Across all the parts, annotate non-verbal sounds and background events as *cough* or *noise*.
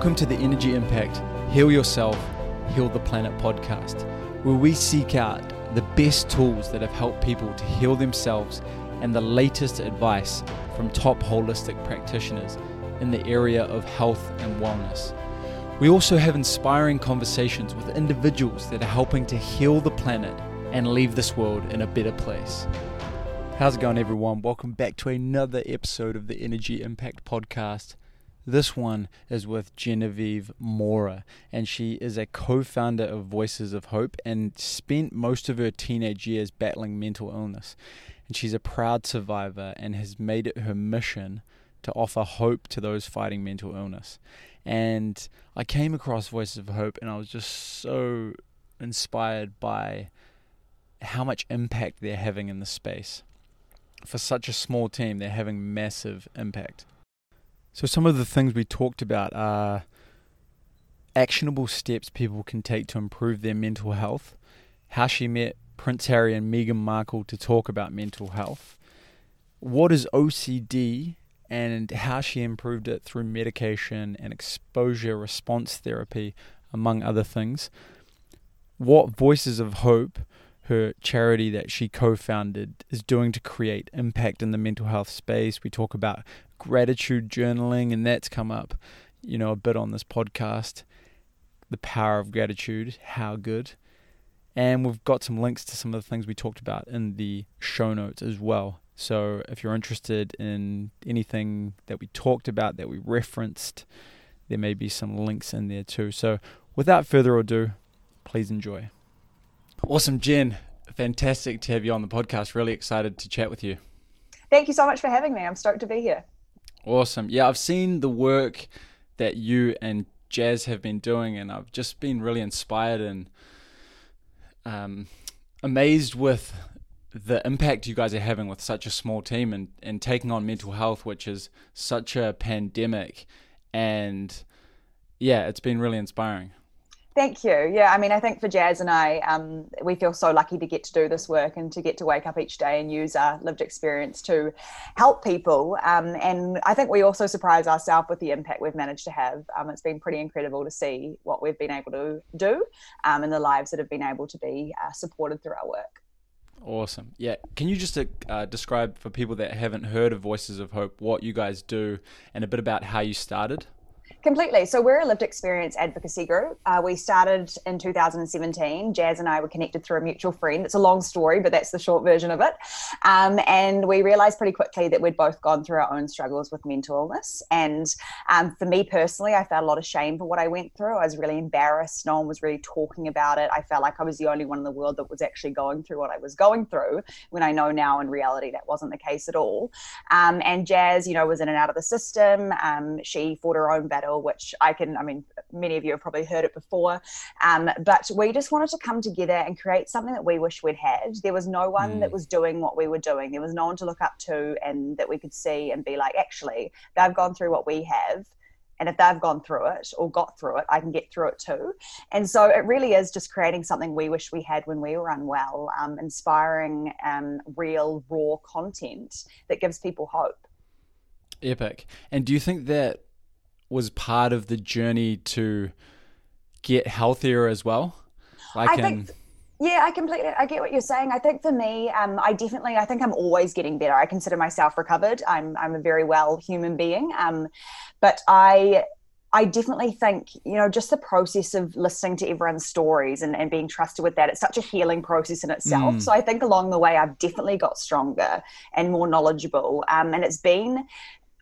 Welcome to the Energi Impact Heal Yourself, Heal the Planet podcast, where we seek out the best tools that have helped people to heal themselves and the latest advice from top holistic practitioners in the area of health and wellness. We also have inspiring conversations with individuals that are helping to heal the planet and leave this world in a better place. How's it going, everyone? Welcome back to another episode of the Energi Impact Podcast. This one is with Genevieve Mora, and she is a co founder of Voices of Hope and spent most of her teenage years battling mental illness. And she's a proud survivor and has made it her mission to offer hope to those fighting mental illness. And I came across Voices of Hope, and I was just so inspired by how much impact they're having in the space. For such a small team, they're having massive impact. So, some of the things we talked about are actionable steps people can take to improve their mental health, how she met Prince Harry and Meghan Markle to talk about mental health, what is OCD and how she improved it through medication and exposure response therapy, among other things, what Voices of Hope her charity that she co founded is doing to create impact in the mental health space. We talk about gratitude journaling, and that's come up, you know, a bit on this podcast. The power of gratitude, how good. And we've got some links to some of the things we talked about in the show notes as well. So if you're interested in anything that we talked about, that we referenced, there may be some links in there too. So without further ado, please enjoy. Awesome, Jen. Fantastic to have you on the podcast. Really excited to chat with you. Thank you so much for having me. I'm stoked to be here. Awesome. Yeah, I've seen the work that you and Jazz have been doing, and I've just been really inspired and um, amazed with the impact you guys are having with such a small team and, and taking on mental health, which is such a pandemic. And yeah, it's been really inspiring. Thank you. Yeah, I mean, I think for Jazz and I, um, we feel so lucky to get to do this work and to get to wake up each day and use our lived experience to help people. Um, and I think we also surprise ourselves with the impact we've managed to have. Um, it's been pretty incredible to see what we've been able to do um, and the lives that have been able to be uh, supported through our work. Awesome. Yeah. Can you just uh, describe for people that haven't heard of Voices of Hope what you guys do and a bit about how you started? Completely. So we're a lived experience advocacy group. Uh, we started in 2017. Jazz and I were connected through a mutual friend. It's a long story, but that's the short version of it. Um, and we realized pretty quickly that we'd both gone through our own struggles with mental illness. And um, for me personally, I felt a lot of shame for what I went through. I was really embarrassed. No one was really talking about it. I felt like I was the only one in the world that was actually going through what I was going through. When I know now in reality that wasn't the case at all. Um, and Jazz, you know, was in and out of the system. Um, she fought her own battle which I can, I mean, many of you have probably heard it before. Um, but we just wanted to come together and create something that we wish we'd had. There was no one mm. that was doing what we were doing, there was no one to look up to and that we could see and be like, actually, they've gone through what we have. And if they've gone through it or got through it, I can get through it too. And so it really is just creating something we wish we had when we were unwell, um, inspiring, um, real, raw content that gives people hope. Epic. And do you think that was part of the journey to get healthier as well? Like I think, yeah, I completely, I get what you're saying. I think for me, um, I definitely, I think I'm always getting better. I consider myself recovered. I'm, I'm a very well human being. Um, but I, I definitely think, you know, just the process of listening to everyone's stories and, and being trusted with that, it's such a healing process in itself. Mm. So I think along the way, I've definitely got stronger and more knowledgeable. Um, and it's been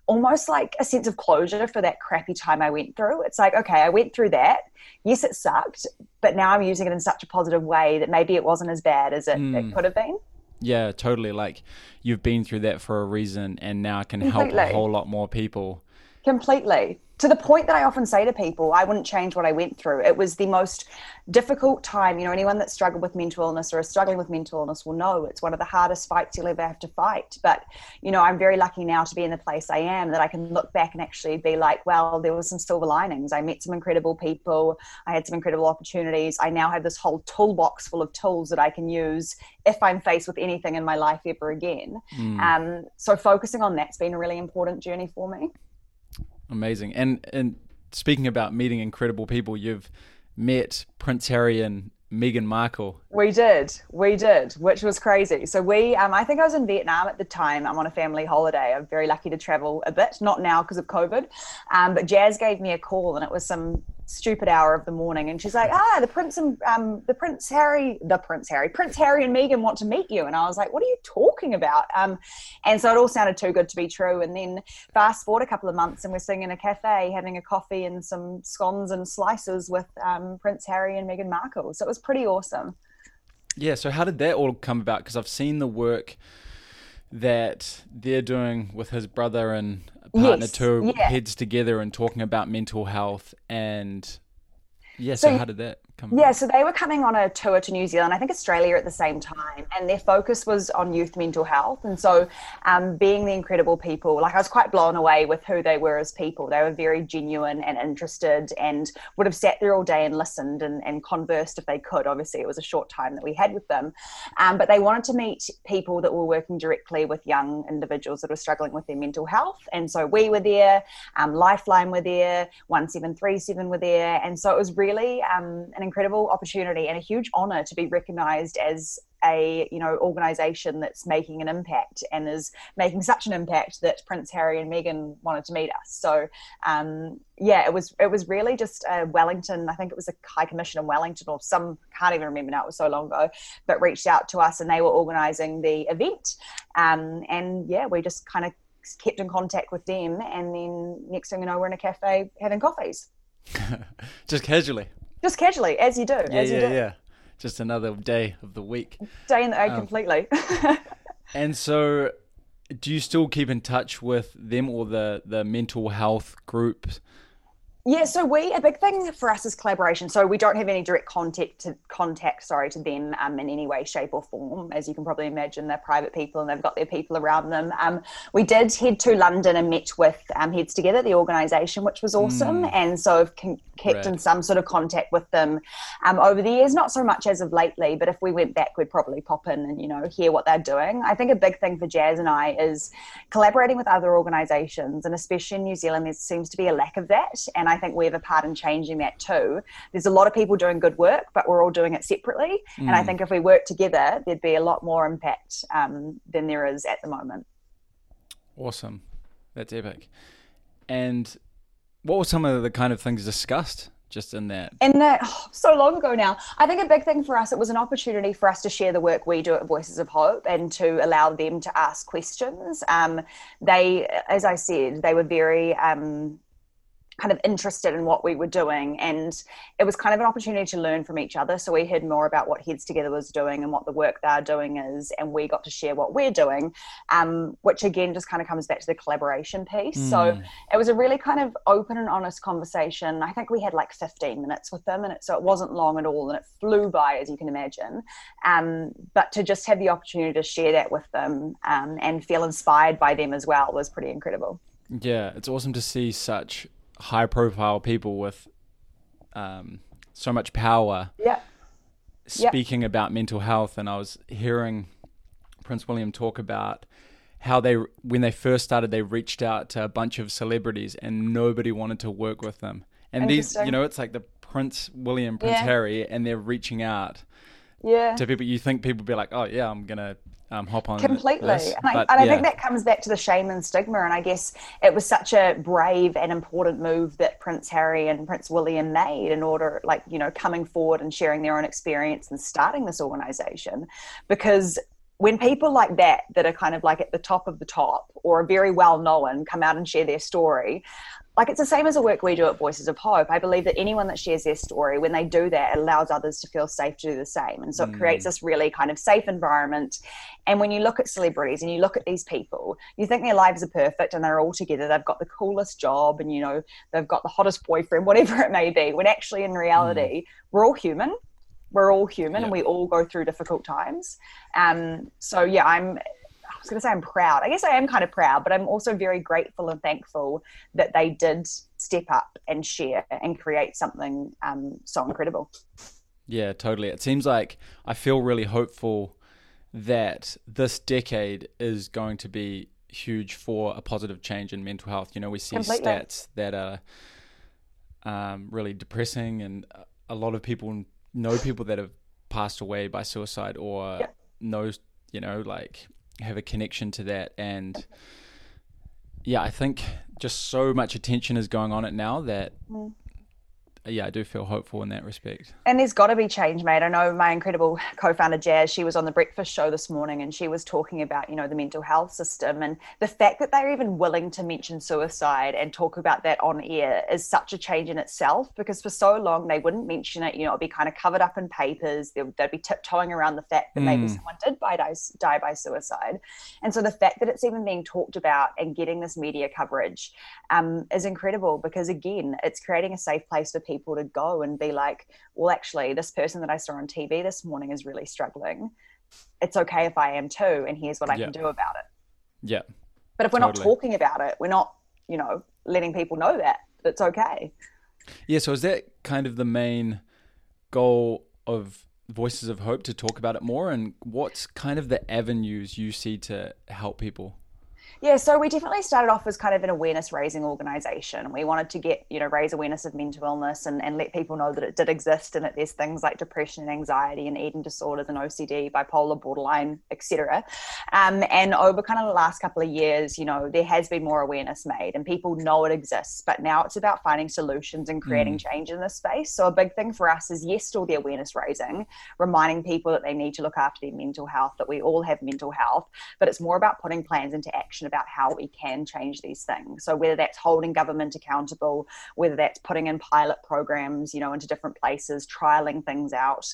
almost like a sense of closure for that crappy time I went through. It's like, okay, I went through that. Yes, it sucked, but now I'm using it in such a positive way that maybe it wasn't as bad as it, mm. it could have been. Yeah, totally. Like you've been through that for a reason and now I can Completely. help a whole lot more people. Completely to the point that I often say to people, I wouldn't change what I went through. It was the most difficult time. You know, anyone that struggled with mental illness or is struggling with mental illness will know it's one of the hardest fights you'll ever have to fight. But, you know, I'm very lucky now to be in the place I am that I can look back and actually be like, well, there was some silver linings. I met some incredible people. I had some incredible opportunities. I now have this whole toolbox full of tools that I can use if I'm faced with anything in my life ever again. Mm. Um, so focusing on that's been a really important journey for me. Amazing. And and speaking about meeting incredible people, you've met Prince Harry and Meghan Markle. We did, we did, which was crazy. So we, um, I think I was in Vietnam at the time. I'm on a family holiday. I'm very lucky to travel a bit, not now because of COVID, um, but Jazz gave me a call, and it was some stupid hour of the morning. And she's like ah the prince and um, the prince harry the prince harry prince harry and meghan want to meet you. And i was like what are you talking about? Um, and so it all sounded too good to be true. And then fast forward a couple of months and we're sitting in a cafe having a coffee and some scones and slices with um, prince harry and meghan markle. So it was pretty awesome. Yeah so how did that all come about? Because i've seen the work that they're doing with his brother and partner yes, two yeah. heads together and talking about mental health and yeah so, so how did that come yeah so they were coming on a tour to new zealand i think australia at the same time and their focus was on youth mental health. And so um, being the incredible people like i was quite blown away with who they were as people. They were very genuine and interested and would have sat there all day and listened and, and conversed if they could. Obviously it was a short time that we had with them. Um, but they wanted to meet people that were working directly with young individuals that were struggling with their mental health. And so we were there um, lifeline were there 1737 were there. And so it was really um, an incredible opportunity and a huge honor to be recognized as a you know organization that's making an impact and is making such an impact that Prince Harry and Meghan wanted to meet us. So um, yeah, it was it was really just uh, Wellington. I think it was a High Commission in Wellington or some can't even remember now. It was so long ago, but reached out to us and they were organizing the event. Um, and yeah, we just kind of kept in contact with them, and then next thing you know, we're in a cafe having coffees. *laughs* just casually just casually, as you do. Yeah, as you yeah, do. yeah. Just another day of the week. Day in the um, completely. *laughs* and so, do you still keep in touch with them or the the mental health groups yeah, so we a big thing for us is collaboration. So we don't have any direct contact to contact, sorry, to them um, in any way, shape, or form. As you can probably imagine, they're private people and they've got their people around them. Um, we did head to London and met with um, Heads Together, the organisation, which was awesome, mm. and so I've con- kept in some sort of contact with them um, over the years. Not so much as of lately, but if we went back, we'd probably pop in and you know hear what they're doing. I think a big thing for Jazz and I is collaborating with other organisations, and especially in New Zealand, there seems to be a lack of that, and I think we have a part in changing that too. There's a lot of people doing good work, but we're all doing it separately. Mm. And I mm. think if we work together, there'd be a lot more impact um, than there is at the moment. Awesome. That's epic. And what were some of the kind of things discussed just in that? In that, oh, so long ago now. I think a big thing for us, it was an opportunity for us to share the work we do at Voices of Hope and to allow them to ask questions. Um, they, as I said, they were very. Um, kind of interested in what we were doing and it was kind of an opportunity to learn from each other. So we heard more about what heads together was doing and what the work they're doing is and we got to share what we're doing um, which again just kind of comes back to the collaboration piece. Mm. so it was a really kind of open and honest conversation. I think we had like 15 minutes with them and it, so it wasn't long at all and it flew by as you can imagine. Um, but to just have the opportunity to share that with them um, and feel inspired by them as well was pretty incredible. Yeah it's awesome to see such high profile people with um, so much power yeah. speaking yeah. about mental health. And I was hearing Prince William talk about how they, when they first started, they reached out to a bunch of celebrities and nobody wanted to work with them. And these, you know, it's like the Prince William, Prince yeah. Harry, and they're reaching out yeah. to people. You think people be like, oh, yeah, I'm going to um, hop on completely. this, and, I, but, and I, think that comes back to the shame and stigma and i guess it was such a brave and important move that prince harry and prince william made in order like you know coming forward and sharing their own experience and starting this organization. Because when people like that that are kind of like at the top of the top or are very well known come out and share their story like it's the same as the work we do at Voices of Hope. I believe that anyone that shares their story, when they do that, it allows others to feel safe to do the same. And so it creates mm. this really kind of safe environment. And when you look at celebrities and you look at these people, you think their lives are perfect and they're all together. They've got the coolest job and, you know, they've got the hottest boyfriend, *laughs* whatever it may be. When actually, in reality, mm. we're all human. We're all human yeah. and we all go through difficult times. Um, so, yeah, I'm was going to say I'm proud. I guess I am kind of proud, but I'm also very grateful and thankful that they did step up and share and create something um, so incredible. Yeah, totally. It seems like I feel really hopeful that this decade is going to be huge for a positive change in mental health. You know, we see Completely. stats that are um, really depressing, and a lot of people know people that have passed away by suicide or yep. knows you know like have a connection to that. And yeah i think just so much attention is going on it now that mm yeah, I do feel hopeful in that respect. And there's got to be change made. I know my incredible co-founder Jazz. She was on the breakfast show this morning, and she was talking about you know the mental health system and the fact that they're even willing to mention suicide and talk about that on air is such a change in itself. Because for so long they wouldn't mention it. You know, it'd be kind of covered up in papers. They'd, they'd be tiptoeing around the fact that mm. maybe someone did die, die, die by suicide. And so the fact that it's even being talked about and getting this media coverage um, is incredible because again, it's creating a safe place for people people to go and be like, well, actually, this person that I saw on TV this morning is really struggling. It's okay if I am too, and here's what I yeah. can do about it. Yeah. But if we're totally. not talking about it, we're not, you know, letting people know that it's okay. Yeah. So is that kind of the main goal of Voices of Hope to talk about it more? And what's kind of the avenues you see to help people? Yeah, so we definitely started off as kind of an awareness raising organization. We wanted to get, you know, raise awareness of mental illness and, and let people know that it did exist and that there's things like depression and anxiety and eating disorders and OCD, bipolar, borderline, etc. Um, and over kind of the last couple of years, you know, there has been more awareness made and people know it exists, but now it's about finding solutions and creating mm. change in this space. So a big thing for us is yes, still the awareness raising, reminding people that they need to look after their mental health, that we all have mental health, but it's more about putting plans into action about how we can change these things. So whether that's holding government accountable, whether that's putting in pilot programs, you know, into different places, trialing things out,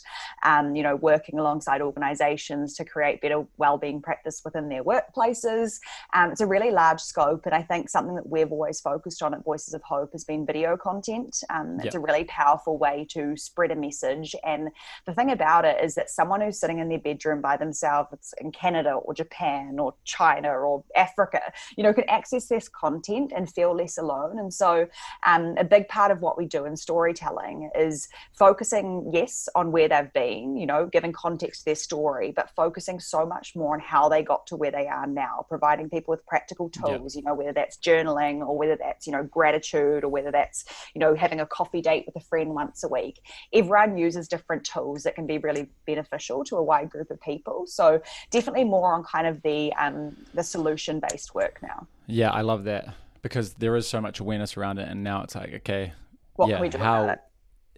um, you know, working alongside organisations to create better wellbeing practice within their workplaces. Um, it's a really large scope, and I think something that we've always focused on at Voices of Hope has been video content. Um, it's yep. a really powerful way to spread a message. And the thing about it is that someone who's sitting in their bedroom by themselves in Canada or Japan or China or Africa Africa, you know, can access this content and feel less alone. And so, um, a big part of what we do in storytelling is focusing, yes, on where they've been, you know, giving context to their story, but focusing so much more on how they got to where they are now, providing people with practical tools, you know, whether that's journaling or whether that's, you know, gratitude or whether that's, you know, having a coffee date with a friend once a week. Everyone uses different tools that can be really beneficial to a wide group of people. So, definitely more on kind of the um, the solution based based work now. Yeah, I love that because there is so much awareness around it, and now it's like, okay, what yeah, how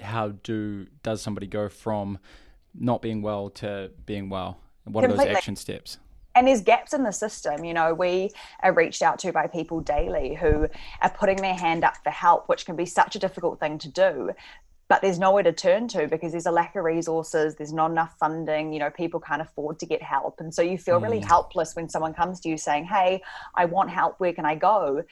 how do does somebody go from not being well to being well? What Completely. are those action steps? and there's gaps in the system. You know, we are reached out to by people daily who are putting their hand up for help, which can be such a difficult thing to do but there's nowhere to turn to because there's a lack of resources there's not enough funding you know people can't afford to get help and so you feel really mm. helpless when someone comes to you saying hey i want help where can i go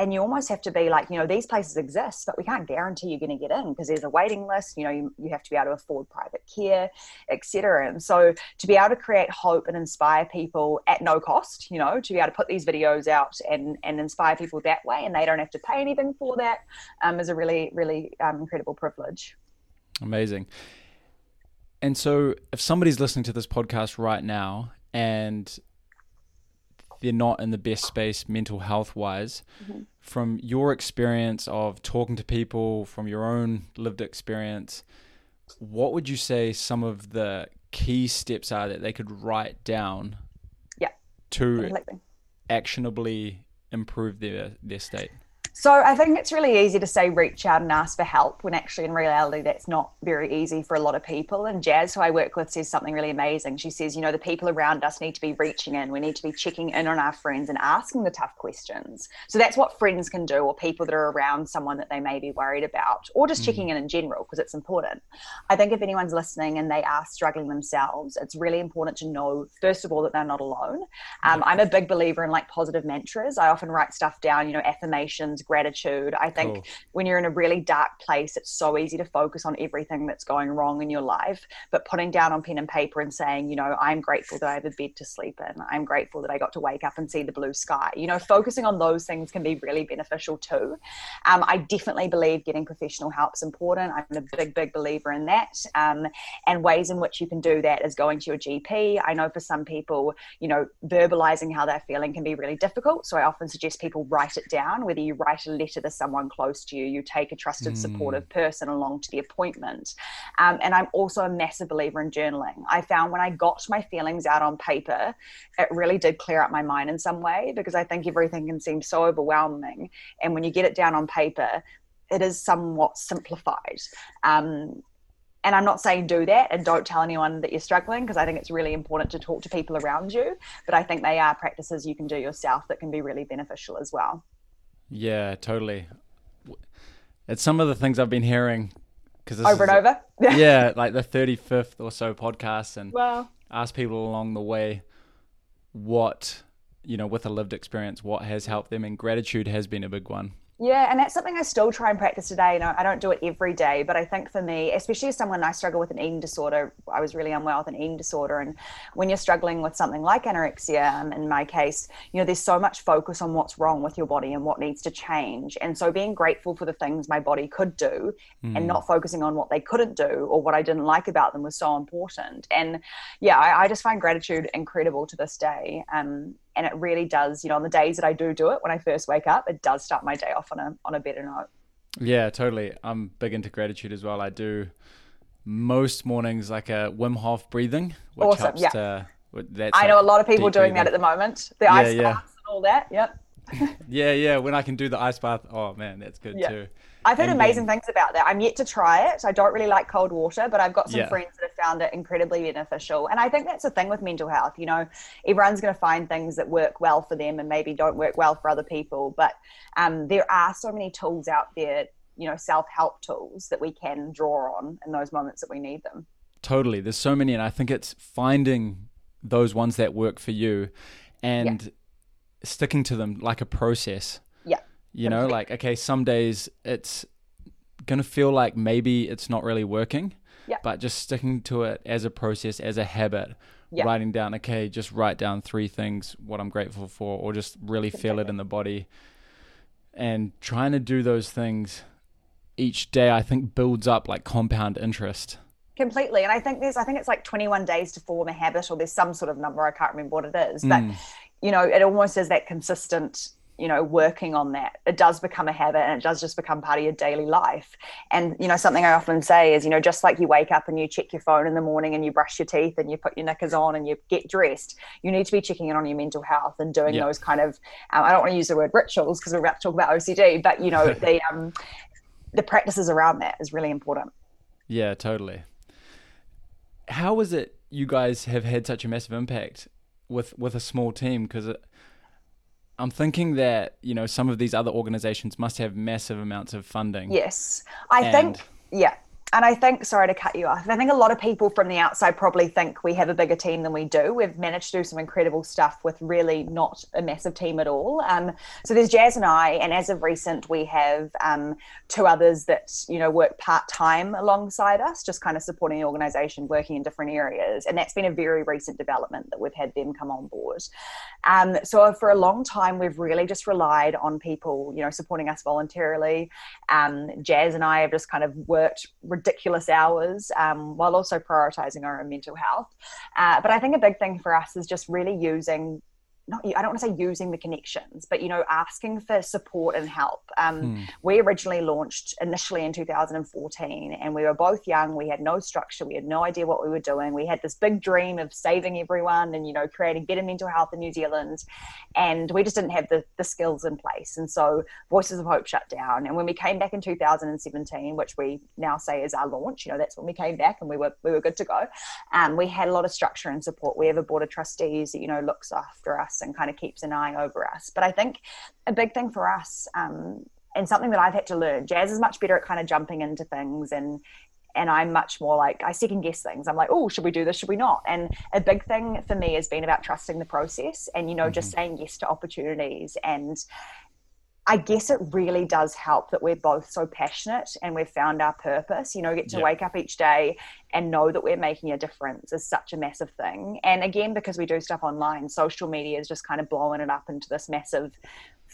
and you almost have to be like you know these places exist but we can't guarantee you're going to get in because there's a waiting list you know you, you have to be able to afford private care etc and so to be able to create hope and inspire people at no cost you know to be able to put these videos out and and inspire people that way and they don't have to pay anything for that um, is a really really um, incredible privilege. Amazing. And so if somebody's listening to this podcast right now and they're not in the best space mental health wise. Mm-hmm. From your experience of talking to people, from your own lived experience, what would you say some of the key steps are that they could write down yeah, to actionably improve their, their state? So I think it's really easy to say reach out and ask for help when actually in reality that's not very easy for a lot of people. And Jazz, who I work with, says something really amazing. She says, you know, the people around us need to be reaching in. We need to be checking in on our friends and asking the tough questions. So that's what friends can do, or people that are around someone that they may be worried about, or just mm. checking in in general because it's important. I think if anyone's listening and they are struggling themselves, it's really important to know first of all that they're not alone. Um, I'm a big believer in like positive mantras. I often write stuff down, you know, affirmations gratitude. I think cool. when you're in a really dark place, it's so easy to focus on everything that's going wrong in your life. But putting down on pen and paper and saying, you know, I'm grateful that I have a bed to sleep in. I'm grateful that I got to wake up and see the blue sky. You know, focusing on those things can be really beneficial too. Um, I definitely believe getting professional help is important. I'm a big, big believer in that. Um, and ways in which you can do that is going to your GP. I know for some people, you know, verbalizing how they're feeling can be really difficult. So I often suggest people write it down, whether you write write a letter to someone close to you. You take a trusted, mm. supportive person along to the appointment. Um, and I'm also a massive believer in journaling. I found when I got my feelings out on paper, it really did clear up my mind in some way because I think everything can seem so overwhelming. And when you get it down on paper, it is somewhat simplified. Um, and I'm not saying do that and don't tell anyone that you're struggling because I think it's really important to talk to people around you. But I think they are practices you can do yourself that can be really beneficial as well. Yeah, totally. It's some of the things I've been hearing because over and over. *laughs* yeah, like the 35th or so podcast, and wow. ask people along the way what you know with a lived experience what has helped them, and gratitude has been a big one. Yeah, and that's something I still try and practice today. You know, I don't do it every day, but I think for me, especially as someone I struggle with an eating disorder, I was really unwell with an eating disorder, and when you're struggling with something like anorexia, um, in my case, you know, there's so much focus on what's wrong with your body and what needs to change, and so being grateful for the things my body could do, mm. and not focusing on what they couldn't do or what I didn't like about them was so important. And yeah, I, I just find gratitude incredible to this day. Um, and it really does you know on the days that i do do it when i first wake up it does start my day off on a on a better note yeah totally i'm big into gratitude as well i do most mornings like a wim hof breathing which awesome. helps yeah. to that's i know a lot of people doing breathing. that at the moment the yeah, ice yeah. baths and all that yep *laughs* yeah yeah when i can do the ice bath oh man that's good yeah. too I've heard and amazing then, things about that. I'm yet to try it. I don't really like cold water, but I've got some yeah. friends that have found it incredibly beneficial. And I think that's the thing with mental health. You know, everyone's going to find things that work well for them and maybe don't work well for other people. But um, there are so many tools out there, you know, self help tools that we can draw on in those moments that we need them. Totally. There's so many. And I think it's finding those ones that work for you and yeah. sticking to them like a process Yeah. you know, like okay, some days it's gonna feel like maybe it's not really working. Yeah. But just sticking to it as a process, as a habit, yeah. writing down, okay, just write down three things what I'm grateful for, or just really feel it in the body. And trying to do those things each day, I think builds up like compound interest. Completely. And I think there's, I think it's like 21 days to form a habit, or there's some sort of number, I can't remember what it is. But, mm. you know, it almost is that consistent you know working on that it does become a habit and it does just become part of your daily life. And you know something i often say is you know just like you wake up and you check your phone in the morning and you brush your teeth and you put your knickers on and you get dressed you need to be checking in on your mental health and doing yeah. those kind of um, i don't want to use the word rituals because we're about to talk about ocd but you know *laughs* the um the practices around that is really important. Yeah totally. How is it you guys have had such a massive impact with with a small team? Because I'm thinking that you know some of these other organizations must have massive amounts of funding. Yes, I think yeah, and I think, sorry to cut you off, I think a lot of people from the outside probably think we have a bigger team than we do. We've managed to do some incredible stuff with really not a massive team at all. Um, so there's Jazz and I, and as of recent, we have um, two others that you know work part time alongside us, just kind of supporting the organisation, working in different areas. And that's been a very recent development that we've had them come on board. Um, so for a long time, we've really just relied on people, you know, supporting us voluntarily. Um, Jazz and I have just kind of worked ridiculous hours um, while also prioritizing our own mental health. Uh, but I think a big thing for us is just really using not I don't want to say using the connections, but you know, asking for support and help. Um, hmm. We originally launched initially in 2014, and we were both young. We had no structure. We had no idea what we were doing. We had this big dream of saving everyone and you know creating better mental health in New Zealand, and we just didn't have the, the skills in place. And so Voices of Hope shut down. And when we came back in 2017, which we now say is our launch, you know, that's when we came back and we were we were good to go. Um, we had a lot of structure and support. We have a board of trustees that you know looks after us and kind of keeps an eye over us. But I think a big thing for us, um, and something that I've had to learn, Jazz is much better at kind of jumping into things and and I'm much more like I second guess things. I'm like, oh, should we do this? Should we not? And a big thing for me has been about trusting the process and you know mm-hmm. just saying yes to opportunities and I guess it really does help that we're both so passionate and we've found our purpose. You know, get to yeah. wake up each day and know that we're making a difference is such a massive thing. And again, because we do stuff online, social media is just kind of blowing it up into this massive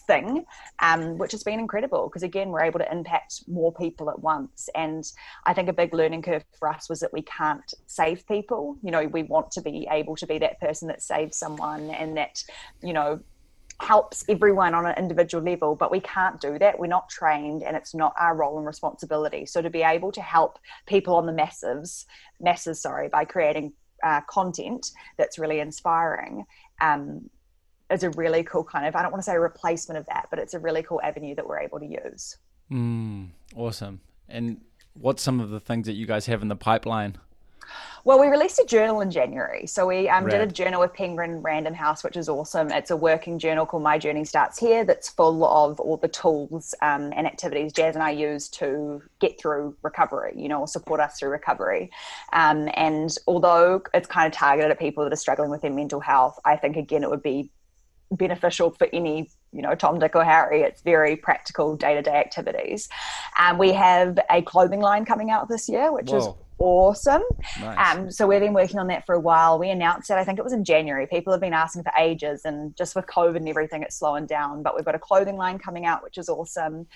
thing, um, which has been incredible because again, we're able to impact more people at once. And I think a big learning curve for us was that we can't save people. You know, we want to be able to be that person that saves someone and that, you know, helps everyone on an individual level, but we can't do that. We're not trained and it's not our role and responsibility. So to be able to help people on the massives, masses, sorry, by creating uh, content that's really inspiring um, is a really cool kind of, I don't want to say replacement of that, but it's a really cool avenue that we're able to use. Mm, awesome. And what's some of the things that you guys have in the pipeline? Well, we released a journal in January. So we um, did a journal with Penguin Random House, which is awesome. It's a working journal called My Journey Starts Here that's full of all the tools um, and activities Jazz and I use to get through recovery, you know, or support us through recovery. Um, and although it's kind of targeted at people that are struggling with their mental health, I think, again, it would be beneficial for any you know Tom, Dick, or Harry. It's very practical day to day activities. Um, we have a clothing line coming out this year, which Whoa. is awesome. Nice. Um, so we've been working on that for a while. We announced it, I think it was in January. People have been asking for ages, and just with COVID and everything, it's slowing down. But we've got a clothing line coming out, which is awesome.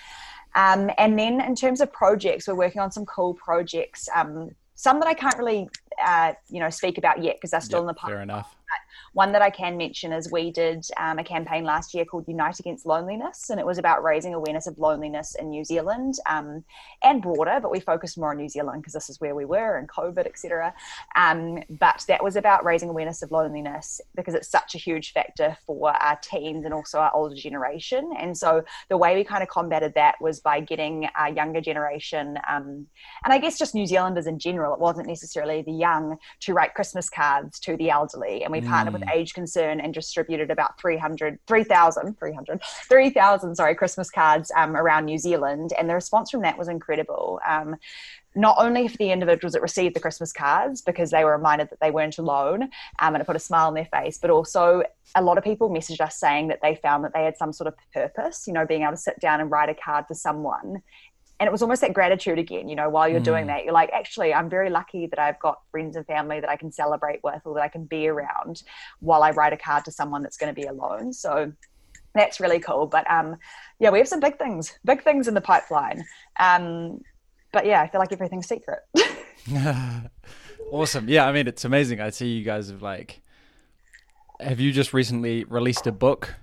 Um, and then in terms of projects, we're working on some cool projects. Um, some that I can't really, uh, you know, speak about yet because they're still yep, in the pipeline. Fair enough. One that I can mention is we did um, a campaign last year called Unite Against Loneliness, and it was about raising awareness of loneliness in New Zealand um, and broader, but we focused more on New Zealand because this is where we were and COVID, etc. Um, but that was about raising awareness of loneliness because it's such a huge factor for our teens and also our older generation. And so the way we kind of combated that was by getting our younger generation, um, and I guess just New Zealanders in general, it wasn't necessarily the young, to write Christmas cards to the elderly. And we mm. partnered with with age concern and distributed about 300 3000 300 3000 sorry christmas cards um, around new zealand. And the response from that was incredible. Um, not only for the individuals that received the Christmas cards because they were reminded that they weren't alone um, and it put a smile on their face, but also a lot of people messaged us saying that they found that they had some sort of purpose, you know, being able to sit down and write a card for someone and it was almost that gratitude again you know while you're mm. doing that you're like actually i'm very lucky that i've got friends and family that i can celebrate with or that i can be around while i write a card to someone that's going to be alone. So that's really cool. But um yeah we have some big things big things in the pipeline. Um but yeah i feel like everything's secret. *laughs* Awesome. Yeah i mean it's amazing. I see you guys have like have you just recently released a book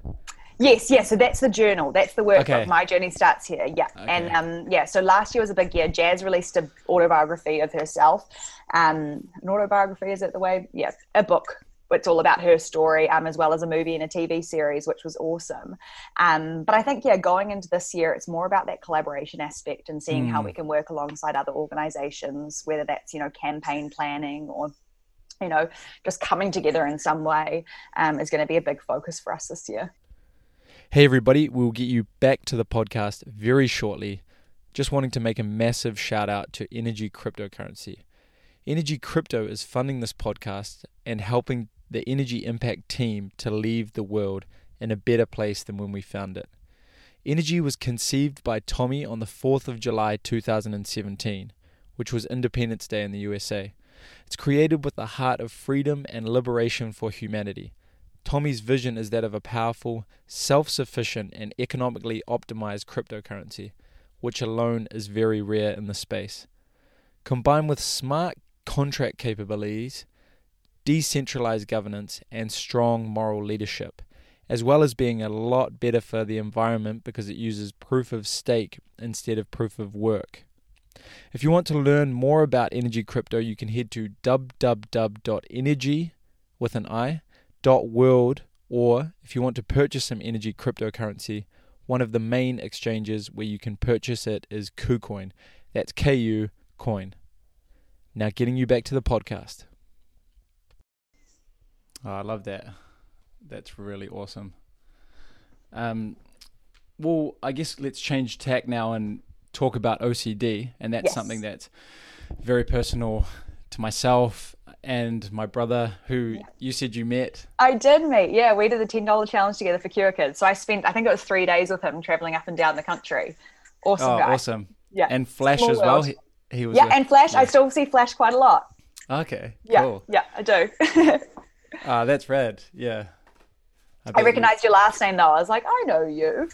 Yes, yes. So that's the journal. That's the work okay. My journey starts here. Yeah, okay. and um, yeah. So last year was a big year. Jazz released an autobiography of herself. Um, an autobiography is it the way? Yeah, a book. It's all about her story, um, as well as a movie and a TV series, which was awesome. Um, but I think, yeah, going into this year, it's more about that collaboration aspect and seeing mm. how we can work alongside other organizations, whether that's, you know, campaign planning or you know, just coming together in some way um, is going to be a big focus for us this year. Hey, everybody, we'll get you back to the podcast very shortly. Just wanting to make a massive shout out to Energi Cryptocurrency. Energi Crypto is funding this podcast and helping the Energi Impact team to leave the world in a better place than when we found it. Energi was conceived by Tommy on the 4th of July 2017, which was Independence Day in the USA. It's created with the heart of freedom and liberation for humanity. Tommy's vision is that of a powerful, self sufficient, and economically optimized cryptocurrency, which alone is very rare in the space. Combined with smart contract capabilities, decentralized governance, and strong moral leadership, as well as being a lot better for the environment because it uses proof of stake instead of proof of work. If you want to learn more about Energi crypto, you can head to www.energy with an i world, or if you want to purchase some Energi cryptocurrency, one of the main exchanges where you can purchase it is KuCoin. That's K U coin. Now, getting you back to the podcast. Oh, I love that. That's really awesome. Um, well, I guess let's change tack now and talk about OCD, and that's yes. something that's very personal to myself and my brother, who you said you met. I did meet. Yeah, we did the ten dollar challenge together for Cure Kids. So I spent, I think it was three days with him, traveling up and down the country. Awesome oh, guy. Awesome. Yeah, and Flash Small as well. He, he, was. Yeah, a, and Flash. Yeah. I still see Flash quite a lot. Okay. Yeah. Cool. Yeah, I do. *laughs* Ah, uh, that's red. Yeah. I, I recognized you... your last name though. I was like, I know you.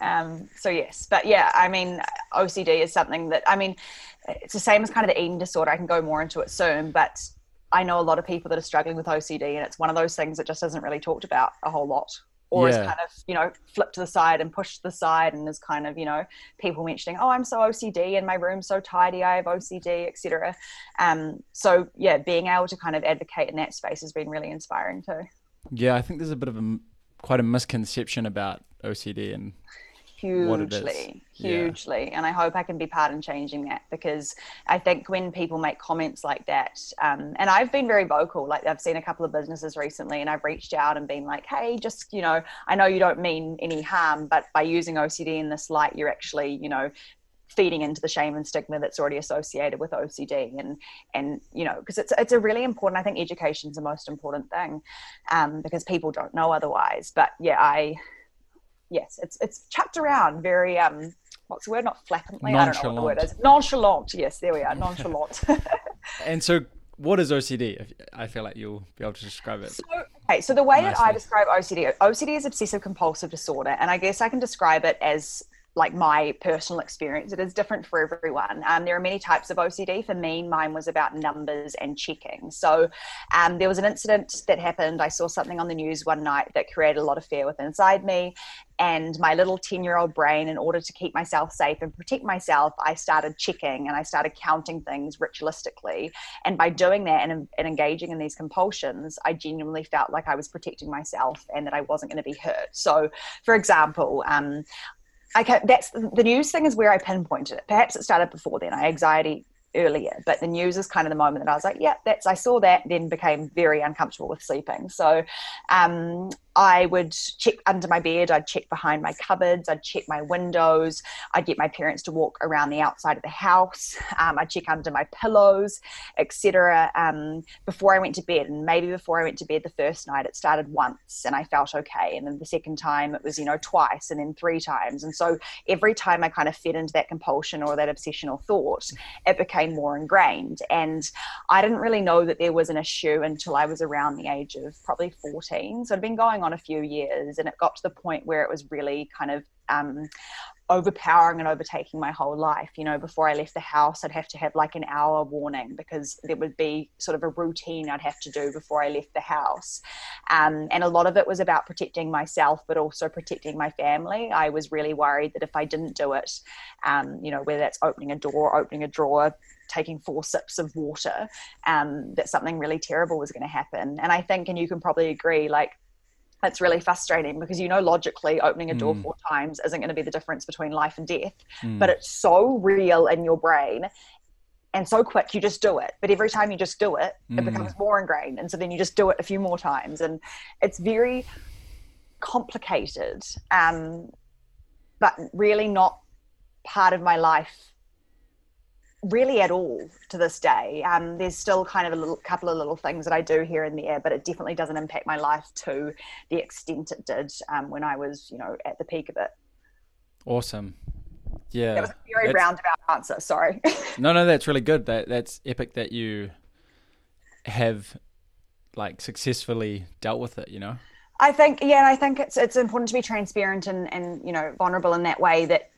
Um, so yes, but yeah, I mean, OCD is something that I mean, it's the same as kind of the eating disorder. I can go more into it soon, but I know a lot of people that are struggling with OCD, and it's one of those things that just isn't really talked about a whole lot. or Yeah. is kind of you know flipped to the side and pushed to the side and is kind of you know people mentioning oh i'm so ocd and my room's so tidy i have ocd etc um so yeah being able to kind of advocate in that space has been really inspiring too Yeah, I think there's a bit of a quite a misconception about OCD and is. hugely Yeah. hugely and i hope i can be part in changing that because i think when people make comments like that um, and i've been very vocal like i've seen a couple of businesses recently and i've reached out and been like hey just you know i know you don't mean any harm but by using ocd in this light you're actually you know feeding into the shame and stigma that's already associated with OCD and and you know because it's it's a really important I think education is the most important thing um, because people don't know otherwise but yeah I yes it's it's chucked around very um what's the word not flappantly I don't know what the word Nonchalant. is nonchalant yes there we are nonchalant *laughs* *laughs* and so what is OCD? I feel like you'll be able to describe it. So, okay, so the way that I describe OCD, OCD is obsessive compulsive disorder, and I guess I can describe it as like my personal experience. It is different for everyone. Um, there are many types of OCD. For me, mine was about numbers and checking. So um, there was an incident that happened. I saw something on the news one night that created a lot of fear within inside me. And my little 10 year old brain, in order to keep myself safe and protect myself, I started checking and I started counting things ritualistically. And by doing that and, and engaging in these compulsions, I genuinely felt like I was protecting myself and that I wasn't going to be hurt. So, for example, um, I can, that's the news thing is where I pinpointed it. Perhaps it started before then. I anxiety earlier, but the news is kind of the moment that I was like, yeah, that's I saw that, then became very uncomfortable with sleeping. So um, I would check under my bed, I'd check behind my cupboards, I'd check my windows, I'd get my parents to walk around the outside of the house, um, I'd check under my pillows, etc. Um, before I went to bed, and maybe before I went to bed the first night, it started once and I felt okay, and then the second time it was you know twice, and then three times, and so every time I kind of fed into that compulsion or that obsessional thought, it became more ingrained. And I didn't really know that there was an issue until I was around the age of probably 14. So it'd been going on a few years, and it got to the point where it was really kind of um, overpowering and overtaking my whole life. You know, before I left the house, I'd have to have like an hour warning because there would be sort of a routine I'd have to do before I left the house. Um, and a lot of it was about protecting myself, but also protecting my family. I was really worried that if I didn't do it, um, you know, whether that's opening a door, opening a drawer, taking four sips of water, um, that something really terrible was going to happen. And I think, and you can probably agree, like, it's really frustrating because you know logically opening a door Mm. four times isn't going to be the difference between life and death Mm. but it's so real in your brain and so quick you just do it but every time you just do it it Mm. becomes more ingrained and so then you just do it a few more times and it's very complicated um, but really not part of my life really at all to this day um, there's still kind of a little couple of little things that i do here and there but it definitely doesn't impact my life to the extent it did um, when i was you know at the peak of it awesome. Yeah. that was a very That's- roundabout answer sorry *laughs* No, no, that's really good. That that's epic that you have like successfully dealt with it. You know. I think yeah, I think it's it's important to be transparent and and you know vulnerable in that way that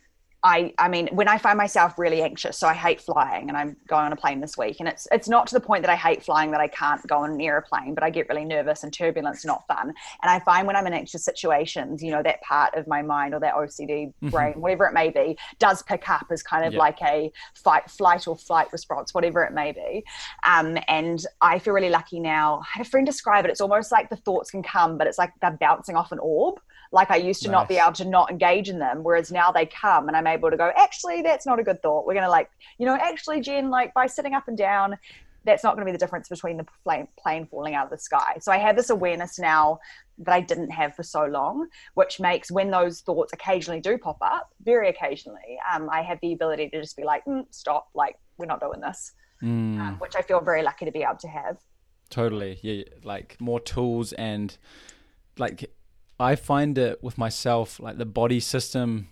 I I mean when I find myself really anxious, so I hate flying and I'm going on a plane this week and it's it's not to the point that I hate flying that I can't go on an airplane, but I get really nervous and turbulence not fun. And I find when I'm in anxious situations, you know, that part of my mind or that OCD brain, whatever it may be, does pick up as kind of Yeah. like a fight flight or flight response, whatever it may be. Um, and I feel really lucky now. I had a friend describe it. It's almost like the thoughts can come, but it's like they're bouncing off an orb. Like I used to not be able to not engage in them, whereas now they come and I'm able to go, actually, that's not a good thought. We're going to like, you know, actually, Jen, like by sitting up and down, that's not going to be the difference between the plane, plane falling out of the sky. So I have this awareness now that I didn't have for so long, which makes when those thoughts occasionally do pop up, very occasionally, um, I have the ability to just be like, mm, stop, like, we're not doing this, Mm, um, which I feel very lucky to be able to have. totally. Yeah. Like more tools and like I find it with myself like the body system,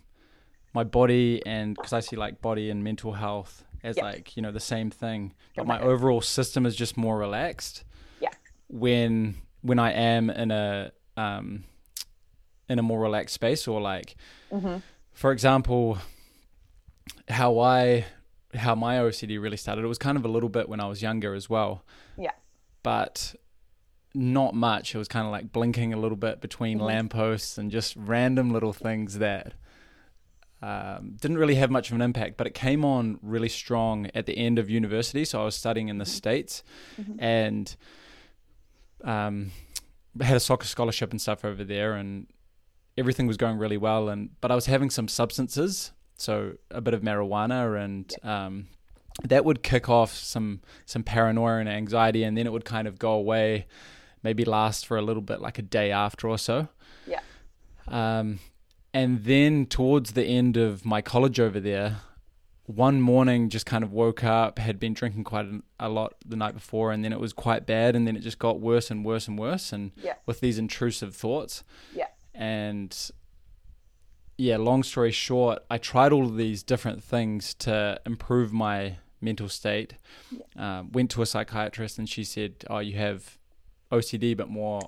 my body and because I see like body and mental health as like you know the same thing, but my overall system is just more relaxed. Yeah. when when I am in a um in a more relaxed space or like hmm for example how I how my OCD really started it was kind of a little bit when I was younger as well Yeah. but not much. It was kind of like blinking a little bit between mm-hmm. lampposts and just random little things that um, didn't really have much of an impact, but it came on really strong at the end of university. So I was studying in the mm-hmm. States mm-hmm. and um, had a soccer scholarship and stuff over there, and everything was going really well. And But I was having some substances, so a bit of marijuana and. Um, that would kick off some some paranoia and anxiety, and then it would kind of go away maybe last for a little bit, like a day after or so. Yeah. Um, and then towards the end of my college over there, one morning just kind of woke up, had been drinking quite a lot the night before, and then it was quite bad, and then it just got worse and worse and worse, and yeah. with these intrusive thoughts. Yeah. And yeah, long story short, I tried all of these different things to improve my mental state. Yeah. Um, went to a psychiatrist, and she said, "Oh, you have OCD, but more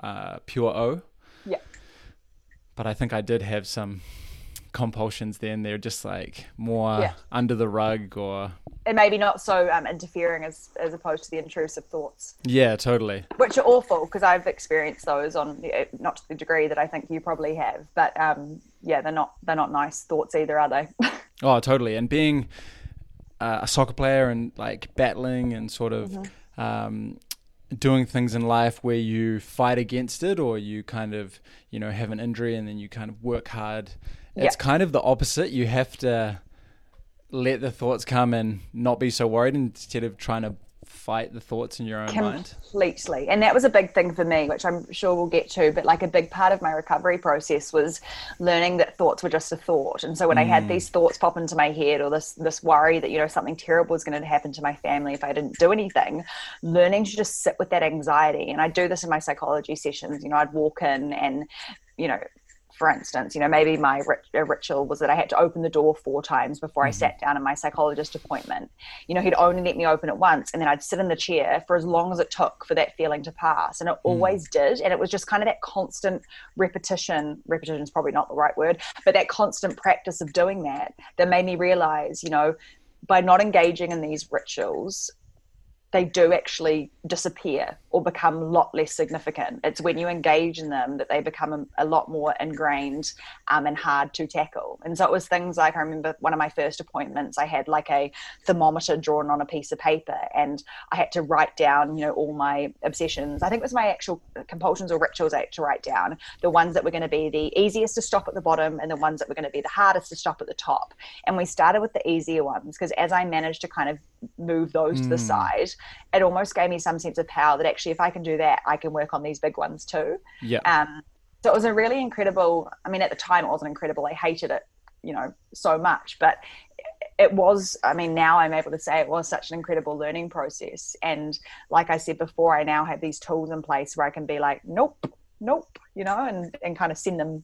uh, pure O. Yeah. But I think I did have some compulsions then. They're just like more yeah. under the rug or. And maybe not so um, interfering as as opposed to the intrusive thoughts. Yeah, totally. Which are awful because I've experienced those on not to the degree that I think you probably have, but um, yeah, they're not they're not nice thoughts either, are they? *laughs* oh, totally. And being uh, a soccer player and like battling and sort of mm-hmm. um, doing things in life where you fight against it or you kind of you know have an injury and then you kind of work hard it's yeah. kind of the opposite you have to let the thoughts come and not be so worried instead of trying to fight the thoughts in your own completely. mind completely and that was a big thing for me which i'm sure we'll get to but like a big part of my recovery process was learning that thoughts were just a thought and so when mm. i had mm. these thoughts pop into my head or this this worry that you know something terrible was going to happen to my family if i didn't do anything learning to just sit with that anxiety and i do this in my psychology sessions you know i'd walk in and you know for instance, you know, maybe my rit- ritual was that I had to open the door four times before mm-hmm. I sat down in my psychologist appointment. You know, he'd only let me open it once, and then I'd sit in the chair for as long as it took for that feeling to pass, and it mm. always did. And it was just kind of that constant repetition. Repetition is probably not the right word, but that constant practice of doing that that made me realize, you know, by not engaging in these rituals, they do actually disappear or become a lot less significant. It's when you engage in them that they become a, a lot more ingrained um, and hard to tackle. And so it was things like I remember one of my first appointments, I had like a thermometer drawn on a piece of paper and I had to write down, you know, all my obsessions. I think it was my actual compulsions or rituals I had to write down, the ones that were going to be the easiest to stop at the bottom and the ones that were going to be the hardest to stop at the top. And we started with the easier ones because as I managed to kind of move those mm. to the hmm. side, it almost gave me some sense of power that actually if I can do that, I can work on these big ones too. Yeah. Um, so it was a really incredible. I mean, at the time it wasn't incredible. I hated it, you know, so much, but it was i mean now i'm able to say it was such an incredible learning process and like i said before i now have these tools in place where i can be like nope nope you know and and kind of send them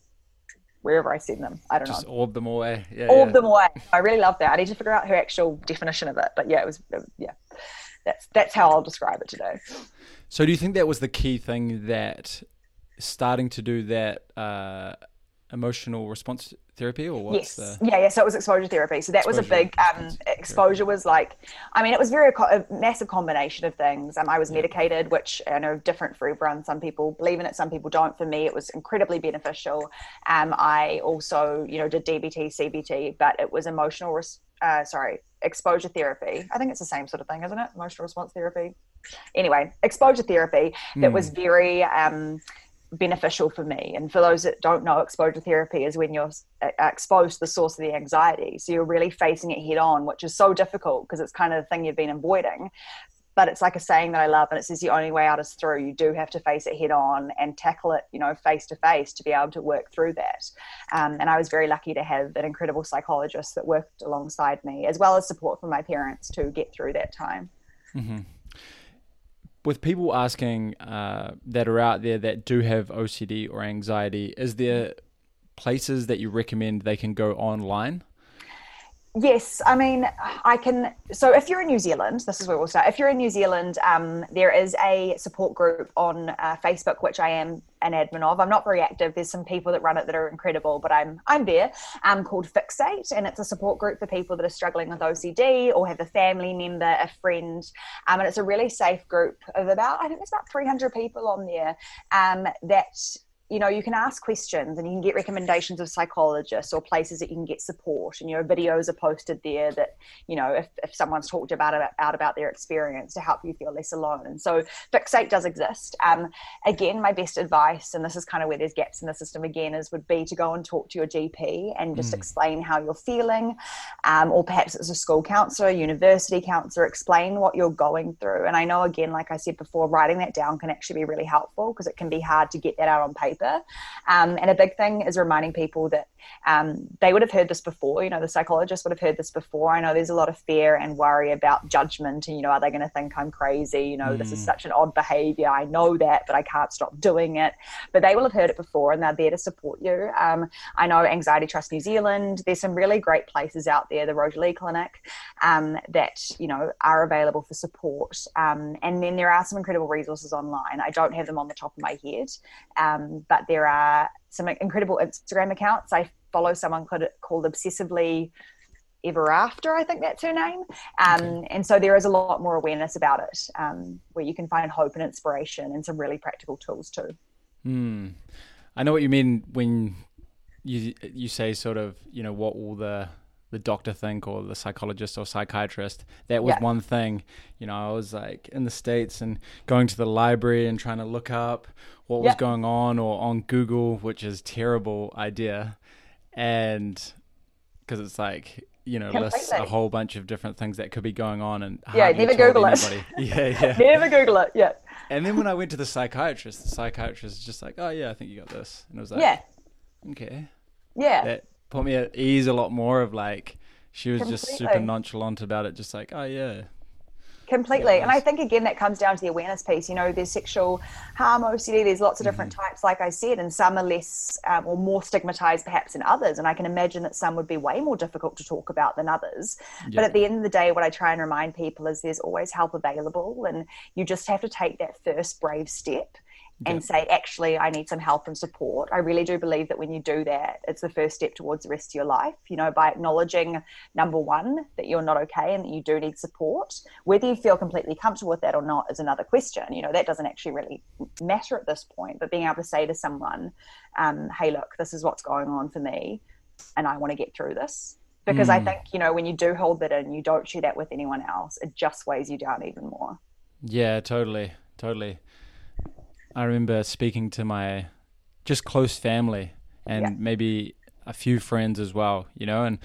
wherever i send them i don't Just know Just orb them away yeah, orb yeah. them away i really love that i need to figure out her actual definition of it but yeah it was yeah that's that's how I'll describe it today. So, do you think that was the key thing that starting to do that uh, emotional response therapy, or what's yes. the? Yeah, yeah. So it was exposure therapy. So that exposure, was a big um, exposure. Was like, I mean, it was very a massive combination of things. Um, I was medicated, which I know different for everyone. Some people believe in it, some people don't. For me, it was incredibly beneficial. Um, I also, you know, did DBT, CBT, but it was emotional. Res- uh, sorry, exposure therapy. I think it's the same sort of thing, isn't it? Emotional response therapy. Anyway, exposure therapy that mm. was hmm. very um, beneficial for me. And for those that don't know, exposure therapy is when you're uh, exposed to the source of the anxiety. So you're really facing it head on, which is so difficult because it's kind of the thing you've been avoiding but it's like a saying that I love, and it says the only way out is through. You do have to face it head on and tackle it, you know, face to face to be able to work through that. Um, and I was very lucky to have an incredible psychologist that worked alongside me, as well as support from my parents to get through that time. Mm-hmm. With people asking uh, that are out there that do have OCD or anxiety, is there places that you recommend they can go online? Yes, I mean, I can. So, if you're in New Zealand, this is where we'll start. If you're in New Zealand, um, there is a support group on uh, Facebook, which I am an admin of. I'm not very active. There's some people that run it that are incredible, but I'm I'm there. Um, called Fixate, and it's a support group for people that are struggling with OCD or have a family member, a friend, um, and it's a really safe group of about I think there's about 300 people on there um, that you know you can ask questions and you can get recommendations of psychologists or places that you can get support and you know videos are posted there that you know if, if someone's talked about it out about their experience to help you feel less alone. And so fixate does exist. Um, again my best advice and this is kind of where there's gaps in the system again is would be to go and talk to your gp and just mm. explain how you're feeling. Um, or perhaps it's a school counselor university counselor explain what you're going through. And i know again like i said before writing that down can actually be really helpful because it can be hard to get that out on paper paper. Um, and a big thing is reminding people that um, they would have heard this before. You know, the psychologist would have heard this before. I know there's a lot of fear and worry about judgment. And, you know, are they going to think I'm crazy? You know, mm. this is mm. such an odd behavior. I know that, but I can't stop doing it. But they will have heard it before and they're there to support you. Um, I know Anxiety Trust New Zealand, there's some really great places out there, the Rosalie Clinic, um, that, you know, are available for support. Um, and then there are some incredible resources online. I don't have them on the top of my head, um, but there are some incredible Instagram accounts. I follow someone called, called Obsessively Ever After, I think that's her name. Um, okay. And so there is a lot more awareness about it um, where you can find hope and inspiration and some really practical tools too. Hmm. I know what you mean when you you say sort of you know what all the the doctor think or the psychologist or psychiatrist. That was yeah. one thing. You know, I was like in the States and going to the library and trying to look up what yeah. was going on or on Google, which is terrible idea. And because it's like, you know, Completely. lists a whole bunch of different things that could be going on and yeah, never Google anybody. it. *laughs* yeah, *laughs* yeah. never Google it. Yeah. And then when I went to the psychiatrist, the psychiatrist is just like, oh yeah, I think you got this, and it was like, yeah, okay, yeah. That, put me at ease a lot more of like she was Completely. just super nonchalant about it, just like, oh yeah. Completely. Yeah, and I think again that comes down to the awareness piece. You know, there's sexual harm OCD, there's lots of different mm-hmm. types, like I said, and some are less um, or more stigmatized perhaps than others. And I can imagine that some would be way more difficult to talk about than others. Yeah. But at the end of the day, what I try and remind people is there's always help available and you just have to take that first brave step and say, actually, I need some help and support. I really do believe that when you do that, it's the first step towards the rest of your life. You know, by acknowledging number one, that you're not okay and that you do need support. Whether you feel completely comfortable with that or not is another question. You know, that doesn't actually really matter at this point. But being able to say to someone, um, hey, look, this is what's going on for me, and I want to get through this. Because mm. I think, you know, when you do hold that in, you don't share that with anyone else, it just weighs you down even more. Yeah, totally. Totally. I remember speaking to my just close family and yeah. maybe a few friends as well, you know, and.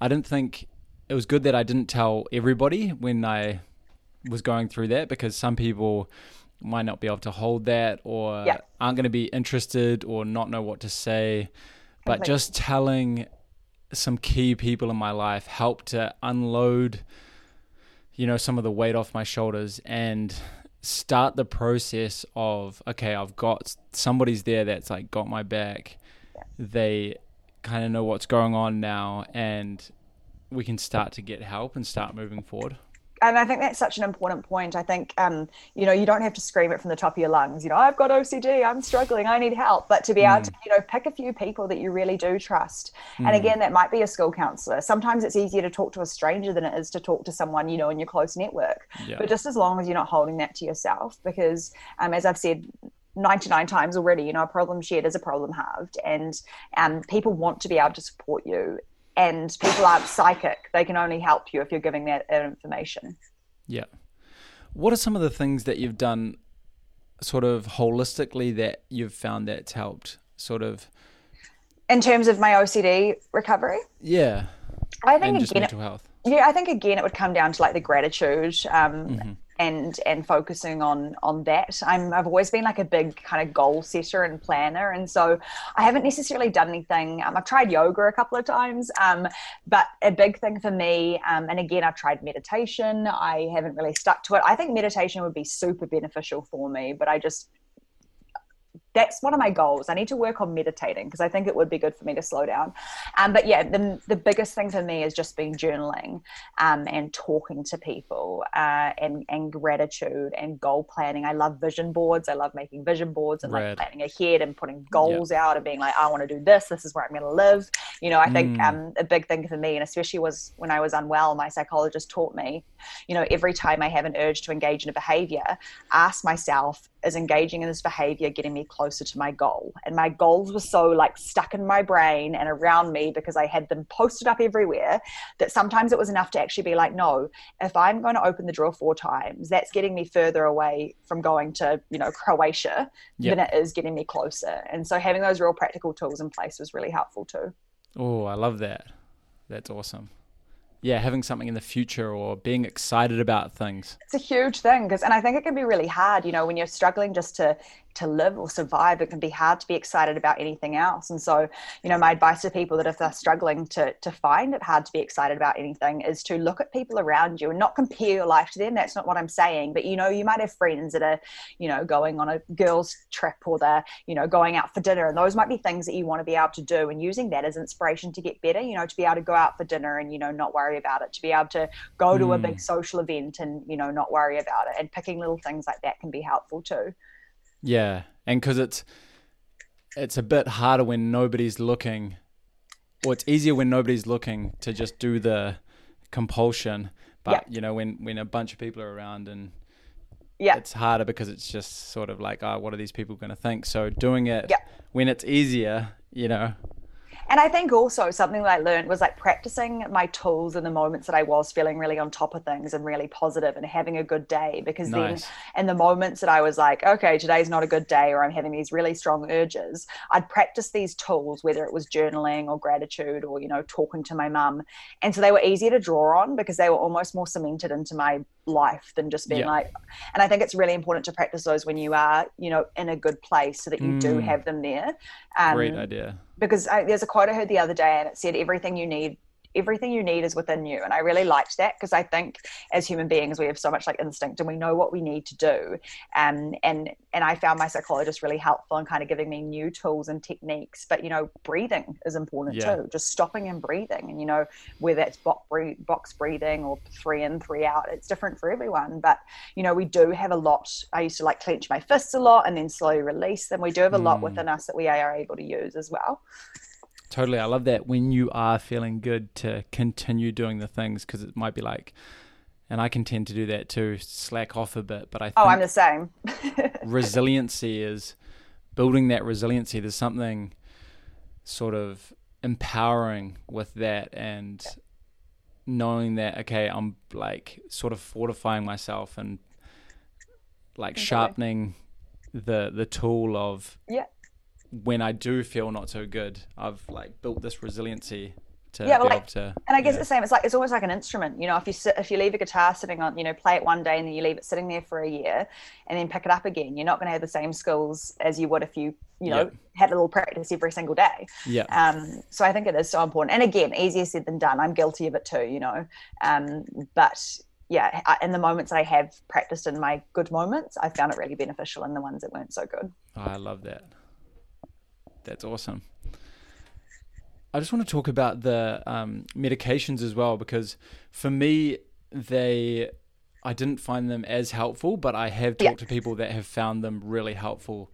I didn't think it was good that I didn't tell everybody when I was going through that because some people might not be able to hold that or yeah. aren't going to be interested or not know what to say. But just telling some key people in my life helped to unload, you know, some of the weight off my shoulders and start the process of okay i've got somebody's there that's like got my back. They kind of know what's going on now and we can start to get help and start moving forward and I think that's such an important point. I think, um, you know, you don't have to scream it from the top of your lungs. You know, I've got OCD, I'm struggling, I need help. But to be mm. able to, you know, pick a few people that you really do trust. Mm. And again, that might be a school counselor. Sometimes it's easier to talk to a stranger than it is to talk to someone, you know, in your close network. Yeah. But just as long as you're not holding that to yourself, because um, as I've said 99 times already, you know, a problem shared is a problem halved. And um, people want to be able to support you and people aren't psychic. They can only help you if you're giving that information. Yeah. What are some of the things that you've done sort of holistically that you've found that's helped sort of in terms of my OCD recovery? Yeah. I think and again, mental health. Yeah, I think again it would come down to like the gratitude um, mm-hmm and and focusing on on that. I'm I've always been like a big kind of goal setter and planner, and so I haven't necessarily done anything. Um, I've tried yoga a couple of times, um, but a big thing for me, um, and again I've tried meditation. I haven't really stuck to it. I think meditation would be super beneficial for me, but I just that's one of my goals. I need to work on meditating because I think it would be good for me to slow down. Um, but yeah, the, the biggest thing for me is just being journaling um, and talking to people uh, and, and gratitude and goal planning. I love vision boards. I love making vision boards and like planning ahead and putting goals yep. out and being like, I want to do this. This is where I'm going to live. You know, I think mm. um, a big thing for me, and especially was when I was unwell, my psychologist taught me, you know, every time I have an urge to engage in a behavior, ask myself, is engaging in this behavior getting me closer to my goal? And my goals were so like stuck in my brain and around me because I had them posted up everywhere that sometimes it was enough to actually be like, no, if I'm going to open the drawer four times, that's getting me further away from going to, you know, Croatia yep. than it is getting me closer. And so having those real practical tools in place was really helpful too. Oh, I love that. That's awesome yeah, having something in the future or being excited about things. It's a huge thing because, and I think it can be really hard, you know, when you're struggling just to to live or survive, it can be hard to be excited about anything else. And so, you know, my advice to people that if they're struggling to to find it hard to be excited about anything is to look at people around you and not compare your life to them. That's not what I'm saying. But you know, you might have friends that are, you know, going on a girls' trip or they're, you know, going out for dinner. And those might be things that you want to be able to do and using that as inspiration to get better, you know, to be able to go out for dinner and, you know, not worry about it, to be able to go to a big mm. social event and, you know, not worry about it. And picking little things like that can be helpful too. Yeah, and because it's it's a bit harder when nobody's looking, or it's easier when nobody's looking to just do the compulsion. But yeah. you know, when when a bunch of people are around and yeah, it's harder because it's just sort of like, oh, what are these people going to think? So doing it yeah. when it's easier, you know, and I think also something that I learned was like practicing my tools in the moments that I was feeling really on top of things and really positive and having a good day. Because nice. then, in the moments that I was like, okay, today's not a good day, or I'm having these really strong urges, I'd practice these tools, whether it was journaling or gratitude or, you know, talking to my mum. And so they were easier to draw on because they were almost more cemented into my life than just being yeah. like and i think it's really important to practice those when you are you know in a good place so that you mm. do have them there um, great idea because I, there's a quote i heard the other day and it said everything you need everything you need is within you and i really liked that because i think as human beings we have so much like instinct and we know what we need to do um, and and i found my psychologist really helpful in kind of giving me new tools and techniques but you know breathing is important yeah. too just stopping and breathing and you know whether it's box breathing or three in three out it's different for everyone but you know we do have a lot i used to like clench my fists a lot and then slowly release them we do have a lot mm. within us that we are able to use as well Totally. I love that when you are feeling good to continue doing the things because it might be like, and I can tend to do that too, slack off a bit. But I think oh, I'm the same. *laughs* resiliency is building that resiliency. There's something sort of empowering with that and knowing that okay, I'm like sort of fortifying myself and like sharpening the the tool of yeah when I do feel not so good, I've like built this resiliency to yeah, well, like, to, and I guess yeah. it's the same. It's like it's almost like an instrument. You know, if you sit, if you leave a guitar sitting on, you know, play it one day and then you leave it sitting there for a year, and then pick it up again, you're not going to have the same skills as you would if you, you know, had a little practice every single day. Yeah. Um. So I think it is so important. And again, easier said than done. I'm guilty of it too. You know. Um. But yeah, in the moments I have practiced in my good moments, I found it really beneficial. In the ones that weren't so good. Oh, I love that. That's awesome. I just want to talk about the um, medications as well because for me, they I didn't find them as helpful, but I have talked yeah. to people that have found them really helpful.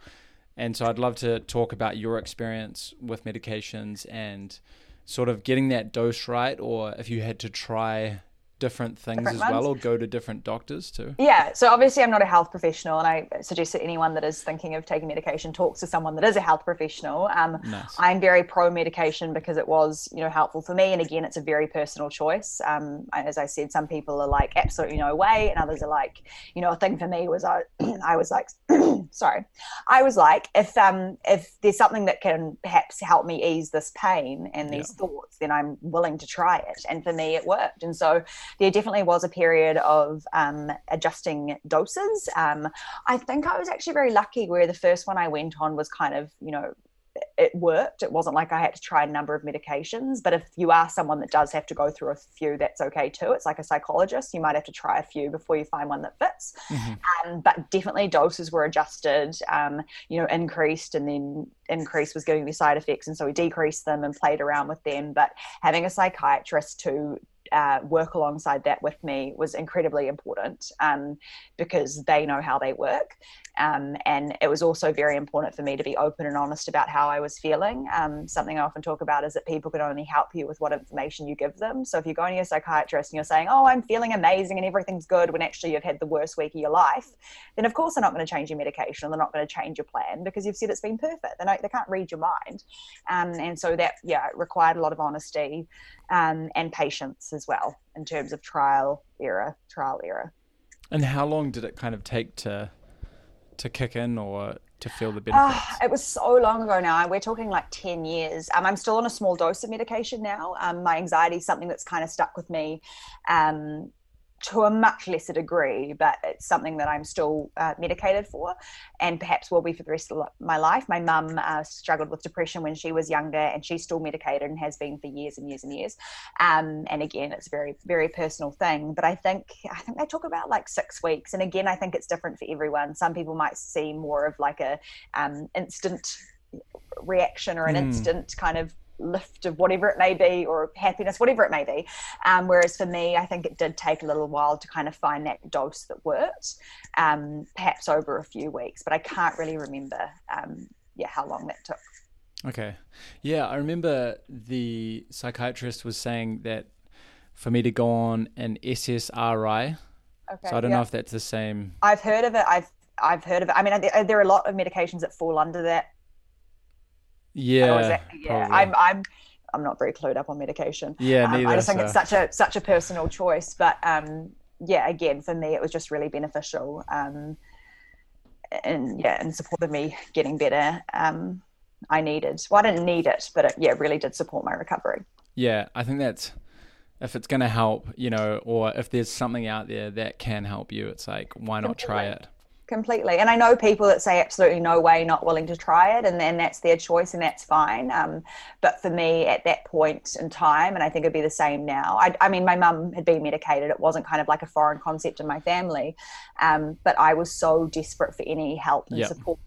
And so I'd love to talk about your experience with medications and sort of getting that dose right, or if you had to try different things different as well or go to different doctors too? Yeah, so obviously I'm not a health professional and I suggest that anyone that is thinking of taking medication talks to someone that is a health professional. Um, nice. I'm very pro medication because it was, you know, helpful for me and again it's a very personal choice. Um, as I said, some people are like absolutely no way and others are like, you know, a thing for me was I *clears throat* I was like *clears throat* sorry. I was like if um if there's something that can perhaps help me ease this pain and these yeah. thoughts, then I'm willing to try it. And for me it worked. And so there definitely was a period of um, adjusting doses. Um, I think I was actually very lucky where the first one I went on was kind of, you know, it worked. It wasn't like I had to try a number of medications. But if you are someone that does have to go through a few, that's okay too. It's like a psychologist. You might have to try a few before you find one that fits. Mm-hmm. Um, but definitely doses were adjusted, um, you know, increased and then increase was giving me side effects. And so we decreased them and played around with them. But having a psychiatrist to uh, work alongside that with me was incredibly important um, because they know how they work. Um, and it was also very important for me to be open and honest about how I was feeling. Um, something I often talk about is that people can only help you with what information you give them. So if you're going to a psychiatrist and you're saying, "Oh, I'm feeling amazing and everything's good," when actually you've had the worst week of your life, then of course they're not going to change your medication. They're not going to change your plan because you've said it's been perfect. They, they can't read your mind, um, and so that yeah required a lot of honesty um, and patience as well in terms of trial error, trial error. And how long did it kind of take to to kick in or to feel the ah, benefits? Uh, it was so long ago now. We're talking like 10 years. Um, I'm still on a small dose of medication now. Um, my anxiety is something that's kind of stuck with me. Um, to a much lesser degree, but it's something that I'm still uh, medicated for and perhaps will be for the rest of my life. My mum uh, struggled with depression when she was younger and she's still medicated and has been for years and years and years. Um, and again, it's a very, very personal thing. But I think, I think they talk about like six weeks. And again, I think it's different for everyone. Some people might see more of like a um, instant reaction or an mm. instant kind of lift of whatever it may be or happiness whatever it may be. Um, whereas for me i think it did take a little while to kind of find that dose that worked um, perhaps over a few weeks but i can't really remember um, yeah how long that took. Okay. Yeah i remember the psychiatrist was saying that for me to go on an ssri okay, so i don't yeah. know if that's the same. I've heard of it. I've I've heard of it. I mean, there are a lot of medications that fall under that yeah, yeah. I'm I'm I'm not very clued up on medication. Yeah, neither, um, I just think so. it's such a such a personal choice, but um, yeah, again, for me, it was just really beneficial. Um, and yeah, and supported me getting better. Um, I needed. Well, I didn't need it, but it, yeah, really did support my recovery. Yeah, I think that's if it's going to help, you know, or if there's something out there that can help you, it's like why not try it? Completely. And i know people that say absolutely no way not willing to try it and then that's their choice and that's fine. Um, but for me at that point in time and i think it'd be the same now i, I mean my mum had been medicated. It wasn't kind of like a foreign concept in my family. Um, but i was so desperate for any help and yep. support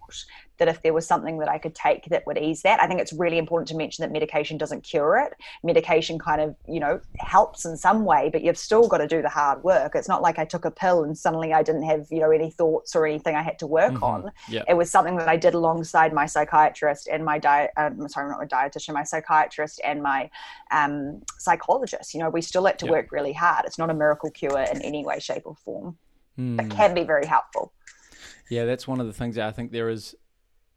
that if there was something that I could take that would ease that. I think it's really important to mention that medication doesn't cure it. Medication kind of, you know, helps in some way, but you've still got to do the hard work. It's not like I took a pill and suddenly I didn't have, you know, any thoughts or anything I had to work mm-hmm. on. Yeah. It was something that I did alongside my psychiatrist and my diet, um, sorry, not my dietitian, my psychiatrist and my um, psychologist. You know, we still had to work really hard. It's not a miracle cure in any way, shape, or form. Mm. It can be very helpful. Yeah, that's one of the things that I think there is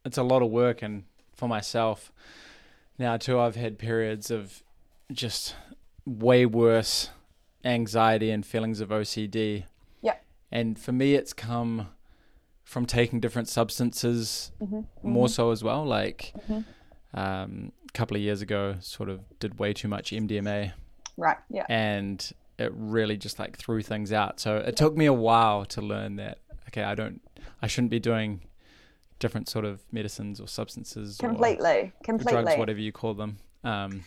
it's a lot of work and for myself now too I've had periods of just way worse anxiety and feelings of OCD. Yeah. And for me it's come from taking different substances mm-hmm. more mm-hmm. so as well like mm-hmm. um, a couple of years ago sort of did way too much MDMA. Right. Yeah. And it really just like threw things out. So it took me a while to learn that okay, I don't I shouldn't be doing different sort of medicines or substances completely or completely. drugs whatever you call them. Um,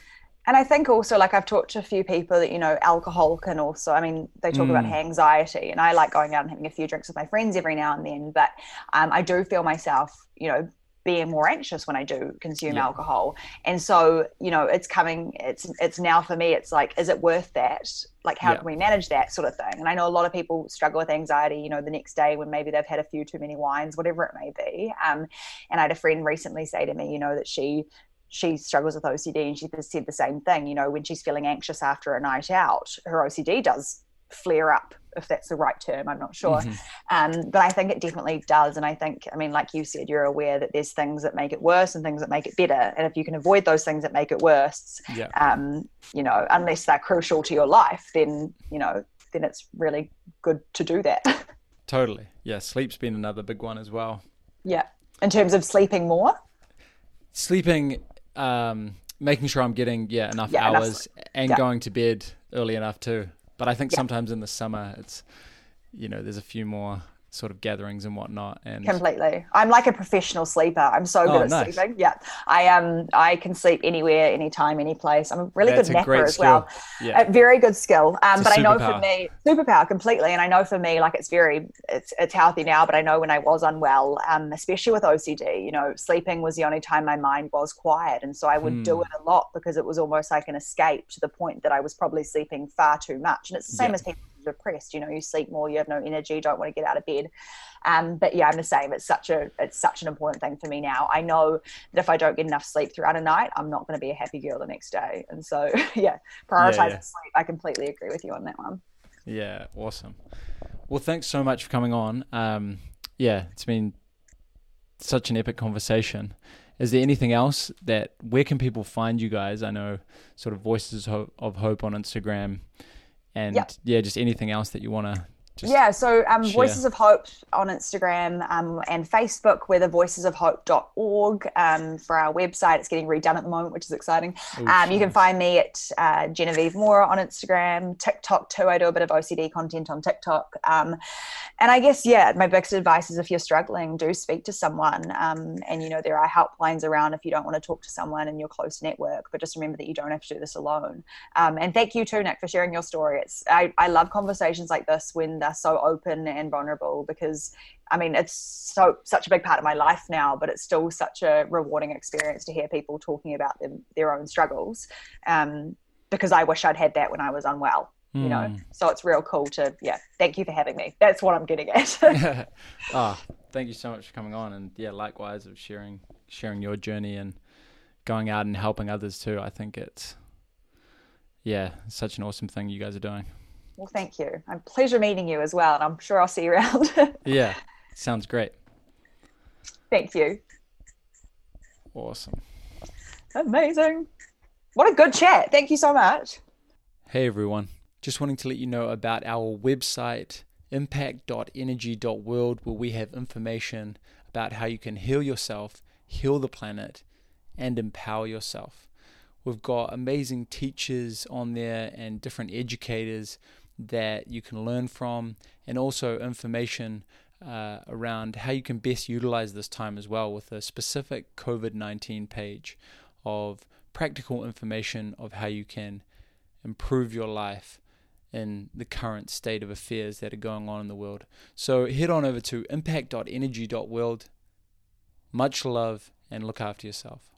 and I think also like I've talked to a few people that you know alcohol can also I mean they talk mm. about anxiety and I like going out and having a few drinks with my friends every now and then but um, I do feel myself you know being more anxious when I do consume yeah. alcohol. And so, you know, it's coming, it's it's now for me, it's like, is it worth that? Like how yeah. can we manage that sort of thing? And I know a lot of people struggle with anxiety, you know, the next day when maybe they've had a few too many wines, whatever it may be. Um, and I had a friend recently say to me, you know, that she she struggles with OCD and she just said the same thing. You know, when she's feeling anxious after a night out, her OCD does flare up if that's the right term i'm not sure. Mm-hmm. um, but i think it definitely does and i think i mean like you said you're aware that there's things that make it worse and things that make it better and if you can avoid those things that make it worse yeah. um, you know unless they're crucial to your life then you know then it's really good to do that. *laughs* Totally. Yeah sleep's been another big one as well. Yeah. In terms of sleeping more? Sleeping um making sure i'm getting yeah enough yeah, hours enough and yeah. going to bed early enough too but I think yeah. sometimes in the summer, it's you know, there's a few more sort of gatherings and whatnot. And completely, I'm like a professional sleeper. I'm so good oh, at nice. sleeping. Yeah, I um I can sleep anywhere, anytime, any place. I'm a really yeah, good napper as well. Yeah. A very good skill. Um, but I know for me, superpower completely, and I know for me, like it's very it's it's healthy now. But I know when I was unwell, um, especially with OCD, you know, sleeping was the only time my mind was quiet, and so I would hmm. do it a lot because it was almost like an escape to the point that I was probably sleeping far too much. And it's the same yeah. as people depressed you know you sleep more you have no energy don't want to get out of bed. Um, but yeah i'm the same it's such a it's such an important thing for me now. I know that if i don't get enough sleep throughout a night i'm not going to be a happy girl the next day. And so *laughs* yeah prioritizing yeah, yeah. sleep. I completely agree with you on that one. Yeah awesome. Well thanks so much for coming on. Um, yeah it's been such an epic conversation. Is there anything else that where can people find you guys? I know sort of voices of hope on instagram and yep. yeah, just anything else that you want to yeah, so um, Voices of Hope on Instagram um, and Facebook, we're the voicesofhope.org um, for our website. It's getting redone at the moment, which is exciting. Ooh, um, you can find me at uh, Genevieve Mora on Instagram, TikTok too. I do a bit of OCD content on TikTok. Um, and I guess, yeah, my biggest advice is if you're struggling, do speak to someone. Um, and, you know, there are helplines around if you don't want to talk to someone in your close network, but just remember that you don't have to do this alone. and thank you too, Nick, for sharing your story. It's I, I love conversations like this when they're so open and vulnerable because I mean it's so such a big part of my life now, but it's still such a rewarding experience to hear people talking about them, their own struggles. Um, because I wish I'd had that when I was unwell. You know, hmm. so it's real cool to yeah. Thank you for having me. That's what I'm getting at. *laughs* *laughs* oh, thank you so much for coming on, and yeah, likewise of sharing sharing your journey and going out and helping others too. I think it's yeah, such an awesome thing you guys are doing. Well, thank you. I'm pleasure meeting you as well, and I'm sure I'll see you around. *laughs* yeah, sounds great. Thank you. Awesome. Amazing. What a good chat. Thank you so much. Hey everyone. Just wanting to let you know about our website, impact.energi.world, where we have information about how you can heal yourself, heal the planet, and empower yourself. We've got amazing teachers on there and different educators that you can learn from, and also information uh, around how you can best utilize this time as well with a specific COVID 19 page of practical information of how you can improve your life in the current state of affairs that are going on in the world. So head on over to impact.energi.world. Much love and look after yourself.